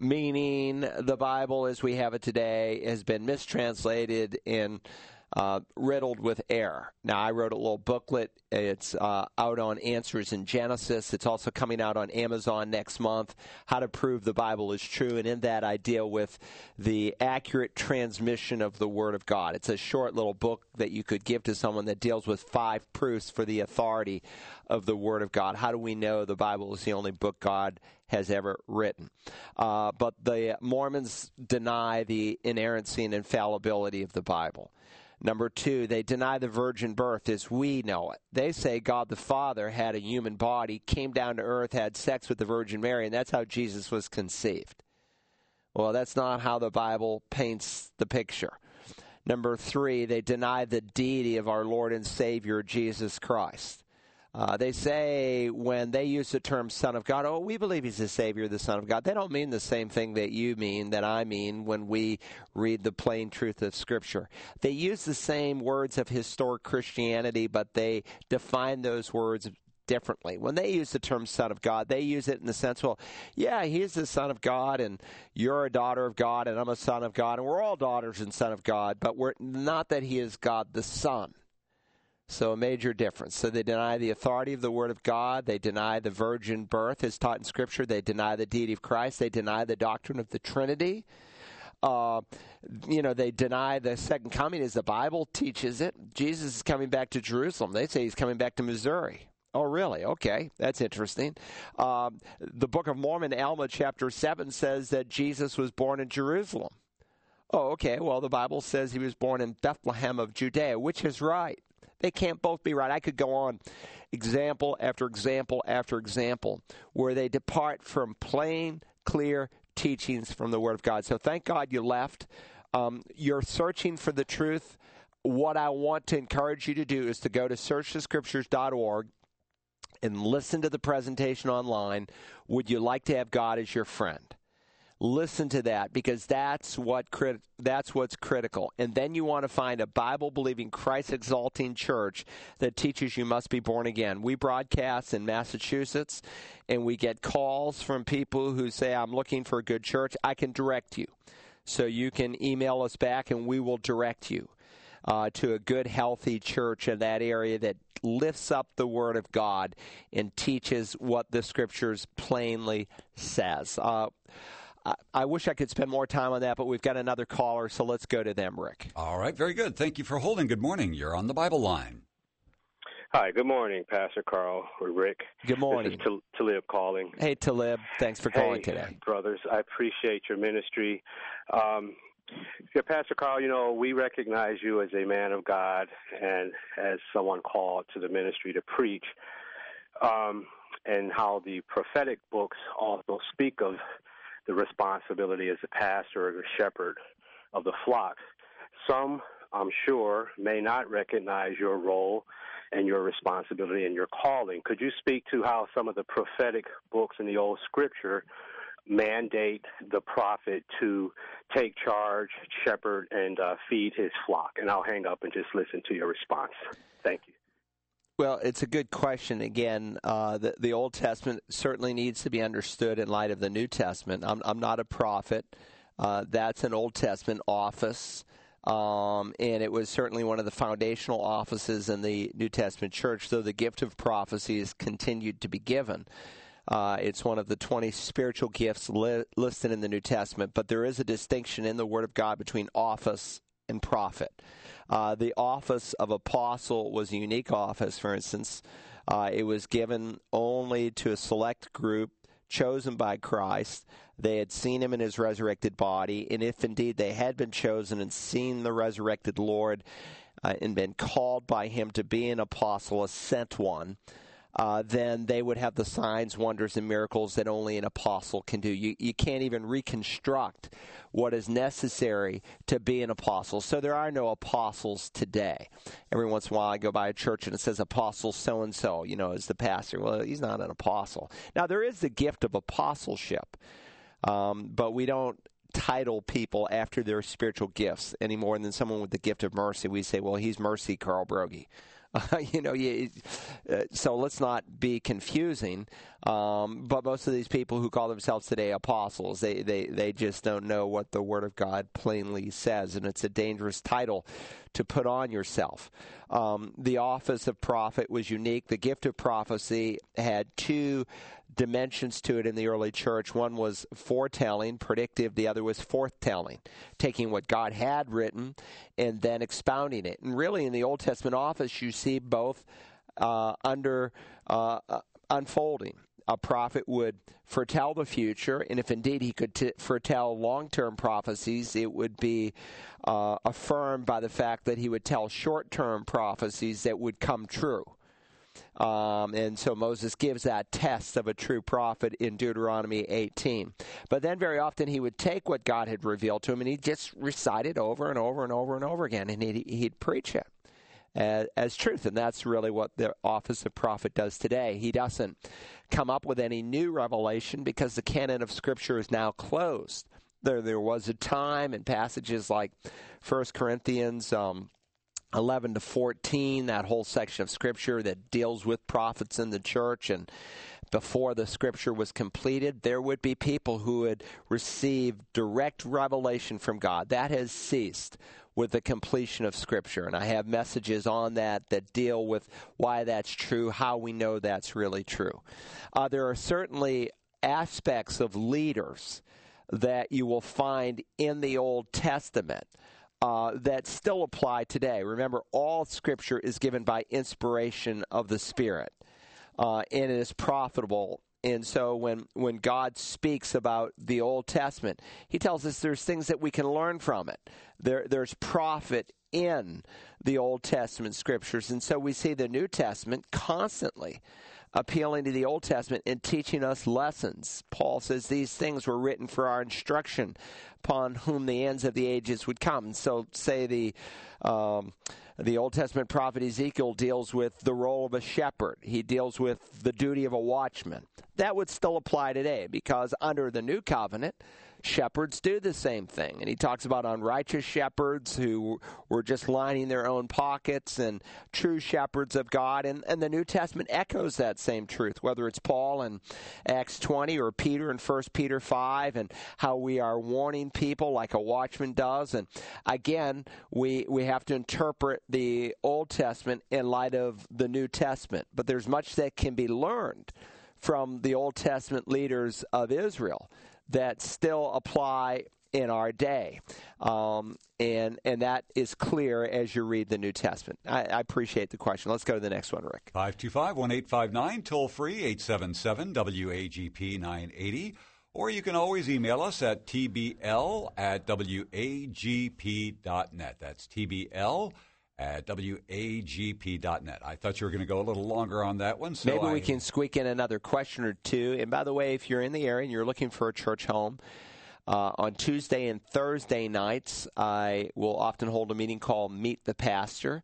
Meaning, the Bible as we have it today has been mistranslated in uh, riddled with error. Now, I wrote a little booklet. It's uh, out on Answers in Genesis. It's also coming out on Amazon next month. How to prove the Bible is true, and in that I deal with the accurate transmission of the Word of God. It's a short little book that you could give to someone that deals with five proofs for the authority of the Word of God. How do we know the Bible is the only book God has ever written? Uh, but the Mormons deny the inerrancy and infallibility of the Bible. Number two, they deny the virgin birth as we know it. They say God the Father had a human body, came down to earth, had sex with the Virgin Mary, and that's how Jesus was conceived. Well, that's not how the Bible paints the picture. Number three, they deny the deity of our Lord and Savior, Jesus Christ. Uh, they say when they use the term Son of God, oh, we believe He's the Savior, the Son of God. They don't mean the same thing that you mean, that I mean, when we read the plain truth of Scripture. They use the same words of historic Christianity, but they define those words differently. When they use the term Son of God, they use it in the sense, well, yeah, He's the Son of God, and you're a daughter of God, and I'm a son of God, and we're all daughters and son of God, but we're not that He is God the Son. So, a major difference. So, they deny the authority of the Word of God. They deny the virgin birth as taught in Scripture. They deny the deity of Christ. They deny the doctrine of the Trinity. Uh, you know, they deny the second coming as the Bible teaches it. Jesus is coming back to Jerusalem. They say he's coming back to Missouri. Oh, really? Okay, that's interesting. Um, the Book of Mormon, Alma chapter 7, says that Jesus was born in Jerusalem. Oh, okay. Well, the Bible says he was born in Bethlehem of Judea, which is right. They can't both be right. I could go on example after example after example where they depart from plain, clear teachings from the Word of God. So thank God you left. Um, you're searching for the truth. What I want to encourage you to do is to go to searchthescriptures.org and listen to the presentation online. Would you like to have God as your friend? Listen to that because that's what crit- that's what's critical. And then you want to find a Bible believing Christ exalting church that teaches you must be born again. We broadcast in Massachusetts and we get calls from people who say I'm looking for a good church. I can direct you. So you can email us back and we will direct you. uh, to a good, healthy church in that area that lifts up the Word of God and teaches what the Scriptures plainly says. Uh, I wish I could spend more time on that, but we've got another caller, so let's go to them, Rick. All right, very good. Thank you for holding. Good morning. You're on the Bible line. Hi, good morning, Pastor Carl or Rick. Good morning. This is Talib calling. Hey, Talib. Thanks for calling hey, today. brothers. I appreciate your ministry. Um, yeah, Pastor Carl, you know, we recognize you as a man of God and as someone called to the ministry to preach, um, and how the prophetic books also speak of the responsibility as a pastor or a shepherd of the flock. Some, I'm sure, may not recognize your role and your responsibility and your calling. Could you speak to how some of the prophetic books in the Old Scripture mandate the prophet to take charge, shepherd, and uh, feed his flock? And I'll hang up and just listen to your response. Thank you. Well, it's a good question. Again, uh, the, the Old Testament certainly needs to be understood in light of the New Testament. I'm, I'm not a prophet. Uh, that's an Old Testament office. Um, and it was certainly one of the foundational offices in the New Testament church, though the gift of prophecy has continued to be given. Uh, it's one of the 20 spiritual gifts li- listed in the New Testament, but there is a distinction in the Word of God between office and prophet. Uh, the office of apostle was a unique office, for instance. Uh, it was given only to a select group chosen by Christ. They had seen him in his resurrected body, and if indeed they had been chosen and seen the resurrected Lord uh, and been called by him to be an apostle, a sent one, uh, then they would have the signs, wonders, and miracles that only an apostle can do. You, you can't even reconstruct what is necessary to be an apostle. So there are no apostles today. Every once in a while, I go by a church and it says apostle so and so, you know, as the pastor. Well, he's not an apostle. Now, there is the gift of apostleship, um, but we don't title people after their spiritual gifts any more than someone with the gift of mercy. We say, well, he's mercy, Carl Broggi. Uh, you know, you, uh, so let's not be confusing. Um, but most of these people who call themselves today apostles, they, they, they just don't know what the Word of God plainly says, and it's a dangerous title to put on yourself. Um, the office of prophet was unique. The gift of prophecy had two dimensions to it in the early church. One was foretelling, predictive, the other was forthtelling, taking what God had written and then expounding it. And really, in the Old Testament office, you see both uh, under uh, uh, unfolding. A prophet would foretell the future, and if indeed he could t- foretell long term prophecies, it would be uh, affirmed by the fact that he would tell short term prophecies that would come true. Um, and so Moses gives that test of a true prophet in Deuteronomy 18. But then very often he would take what God had revealed to him and he'd just recite it over and over and over and over again, and he'd, he'd preach it. As, as, truth. And that's really what the office of prophet does today. He doesn't come up with any new revelation because the canon of Scripture is now closed. There, there was a time in passages like 1 Corinthians um, 11 to 14, that whole section of scripture that deals with prophets in the church. And before the scripture was completed, there would be people who would receive direct revelation from God. That has ceased with the completion of scripture. And I have messages on that that deal with why that's true, how we know that's really true. Uh, there are certainly aspects of leaders that you will find in the Old Testament uh, that still apply today. Remember, all Scripture is given by inspiration of the Spirit, uh, and it is profitable. And so, when when God speaks about the Old Testament, He tells us there's things that we can learn from it. There, there's profit in the Old Testament scriptures, and so we see the New Testament constantly appealing to the Old Testament and teaching us lessons. Paul says these things were written for our instruction, upon whom the ends of the ages would come. So, say the um, the Old Testament prophet Ezekiel deals with the role of a shepherd. He deals with the duty of a watchman. That would still apply today because under the new covenant, shepherds do the same thing. And he talks about unrighteous shepherds who were just lining their own pockets and true shepherds of God. And, and the New Testament echoes that same truth, whether it's Paul in Acts 20 or Peter in 1 Peter 5, and how we are warning people like a watchman does. And again, we, we have to interpret the Old Testament in light of the New Testament. But there's much that can be learned from the Old Testament leaders of Israel that still apply in our day. Um, and and that is clear as you read the New Testament. I, I, appreciate the question. Let's go to the next one, Rick. 525 1859, toll free 877 WAGP 980. Or you can always email us at tbl at wagp.net. That's tbl at wagp.net. I thought you were going to go a little longer on that one. So Maybe I... we can squeak in another question or two. And by the way, if you're in the area and you're looking for a church home, uh, on Tuesday and Thursday nights, I will often hold a meeting called Meet the Pastor.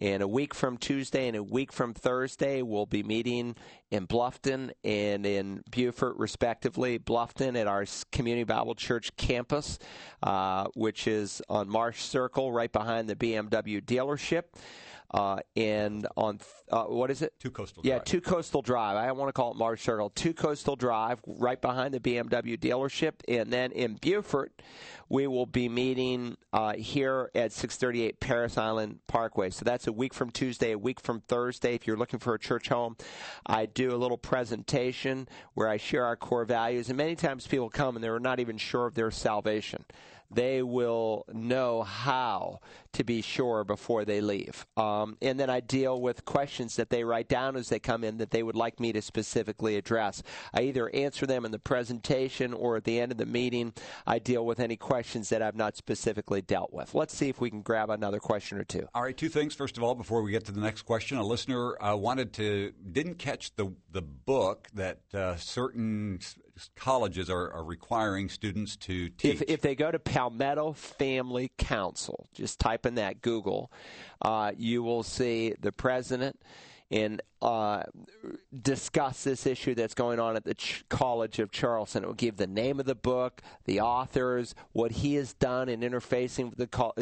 And a week from Tuesday and a week from Thursday, we'll be meeting in Bluffton and in Beaufort, respectively. Bluffton at our Community Bible Church campus, uh, which is on Marsh Circle, right behind the BMW dealership uh, and on uh, what is it? Two Coastal. Yeah, Two Coastal Drive. I want to call it Marsh Circle. Two Coastal Drive, right behind the BMW dealership, and then in Beaufort, we will be meeting uh, here at 638 Parris Island Parkway. So that's a week from Tuesday, a week from Thursday. If you're looking for a church home, I do a little presentation where I share our core values, and many times people come and they're not even sure of their salvation they will know how to be sure before they leave. Um, and then I deal with questions that they write down as they come in that they would like me to specifically address. I either answer them in the presentation or at the end of the meeting, I deal with any questions that I've not specifically dealt with. Let's see if we can grab another question or two. All right, two things. First of all, before we get to the next question, a listener uh, wanted to, didn't catch the, the book that uh, certain colleges are, are, requiring students to teach. If, if they go to Palmetto Family Council, just type in that Google, uh, you will see the president and uh, discuss this issue that's going on at the Ch- College of Charleston. It will give the name of the book, the authors, what he has done in interfacing with the co-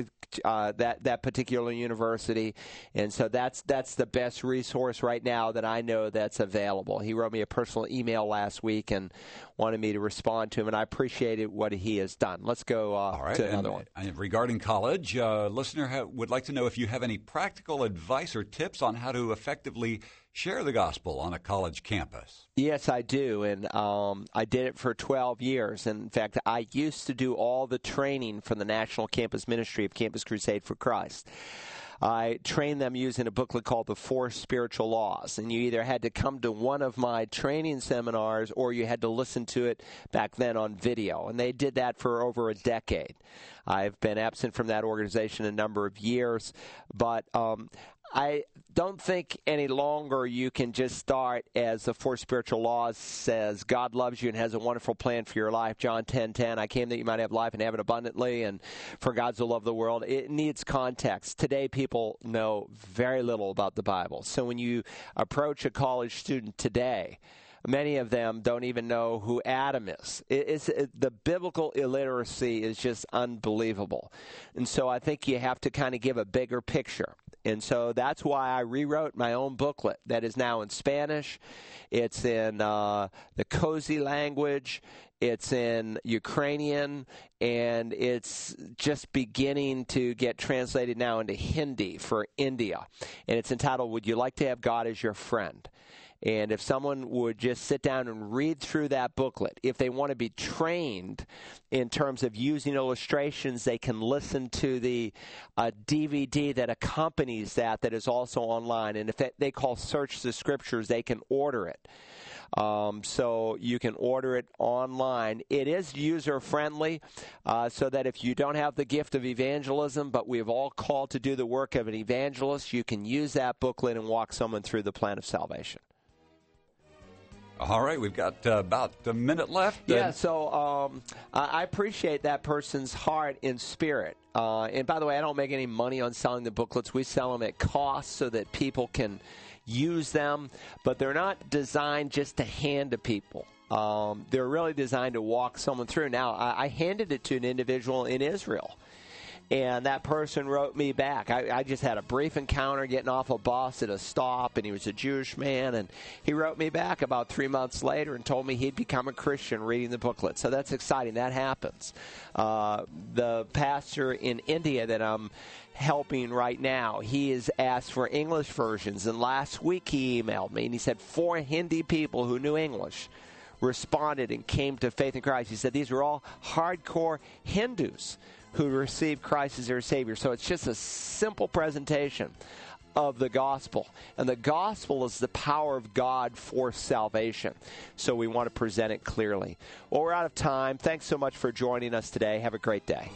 uh, that that particular university, and so that's that's the best resource right now that I know that's available. He wrote me a personal email last week and wanted me to respond to him, and I appreciated what he has done. Let's go uh, to another one. And regarding college, uh, listener ha- would like to know if you have any practical advice or tips on how to effectively share the gospel on a college campus. Yes, I do. And um, I did it for 12 years. In fact, I used to do all the training for the National Campus Ministry of Campus Crusade for Christ. I trained them using a booklet called The Four Spiritual Laws. And you either had to come to one of my training seminars or you had to listen to it back then on video. And they did that for over a decade. I've been absent from that organization a number of years, but um, I don't think any longer you can just start as the four spiritual laws says God loves you and has a wonderful plan for your life. John 10 10, I came that you might have life and have it abundantly, and for God so loved the world. It needs context. Today, people know very little about the Bible. So when you approach a college student today, many of them don't even know who Adam is. It's, it, the biblical illiteracy is just unbelievable. And so I think you have to kind of give a bigger picture. And so that's why I rewrote my own booklet that is now in Spanish. It's in uh, the cozy language. It's in Ukrainian, and it's just beginning to get translated now into Hindi for India. And it's entitled, Would You Like to Have God as Your Friend? And if someone would just sit down and read through that booklet, if they want to be trained in terms of using illustrations, they can listen to the uh, DVD that accompanies that, that is also online. And if they call Search the Scriptures, they can order it. Um, so you can order it online. It is user friendly, uh, so that if you don't have the gift of evangelism, but we've all called to do the work of an evangelist, you can use that booklet and walk someone through the plan of salvation. All right, we've got uh, about a minute left. Yeah, so um, I appreciate that person's heart and spirit. Uh, and by the way, I don't make any money on selling the booklets. We sell them at cost so that people can use them, but they're not designed just to hand to people. Um, they're really designed to walk someone through. Now, I, I handed it to an individual in Israel and that person wrote me back. I, I, just had a brief encounter getting off a bus at a stop, and he was a Jewish man, and he wrote me back about three months later and told me he'd become a Christian reading the booklet. So that's exciting. That happens. Uh, the pastor in India that I'm helping right now, he has asked for English versions, and last week he emailed me and he said four Hindi people who knew English responded and came to faith in Christ. He said these were all hardcore Hindus who receive Christ as their Savior. So it's just a simple presentation of the gospel. And the gospel is the power of God for salvation. So we want to present it clearly. Well, we're out of time. Thanks so much for joining us today. Have a great day.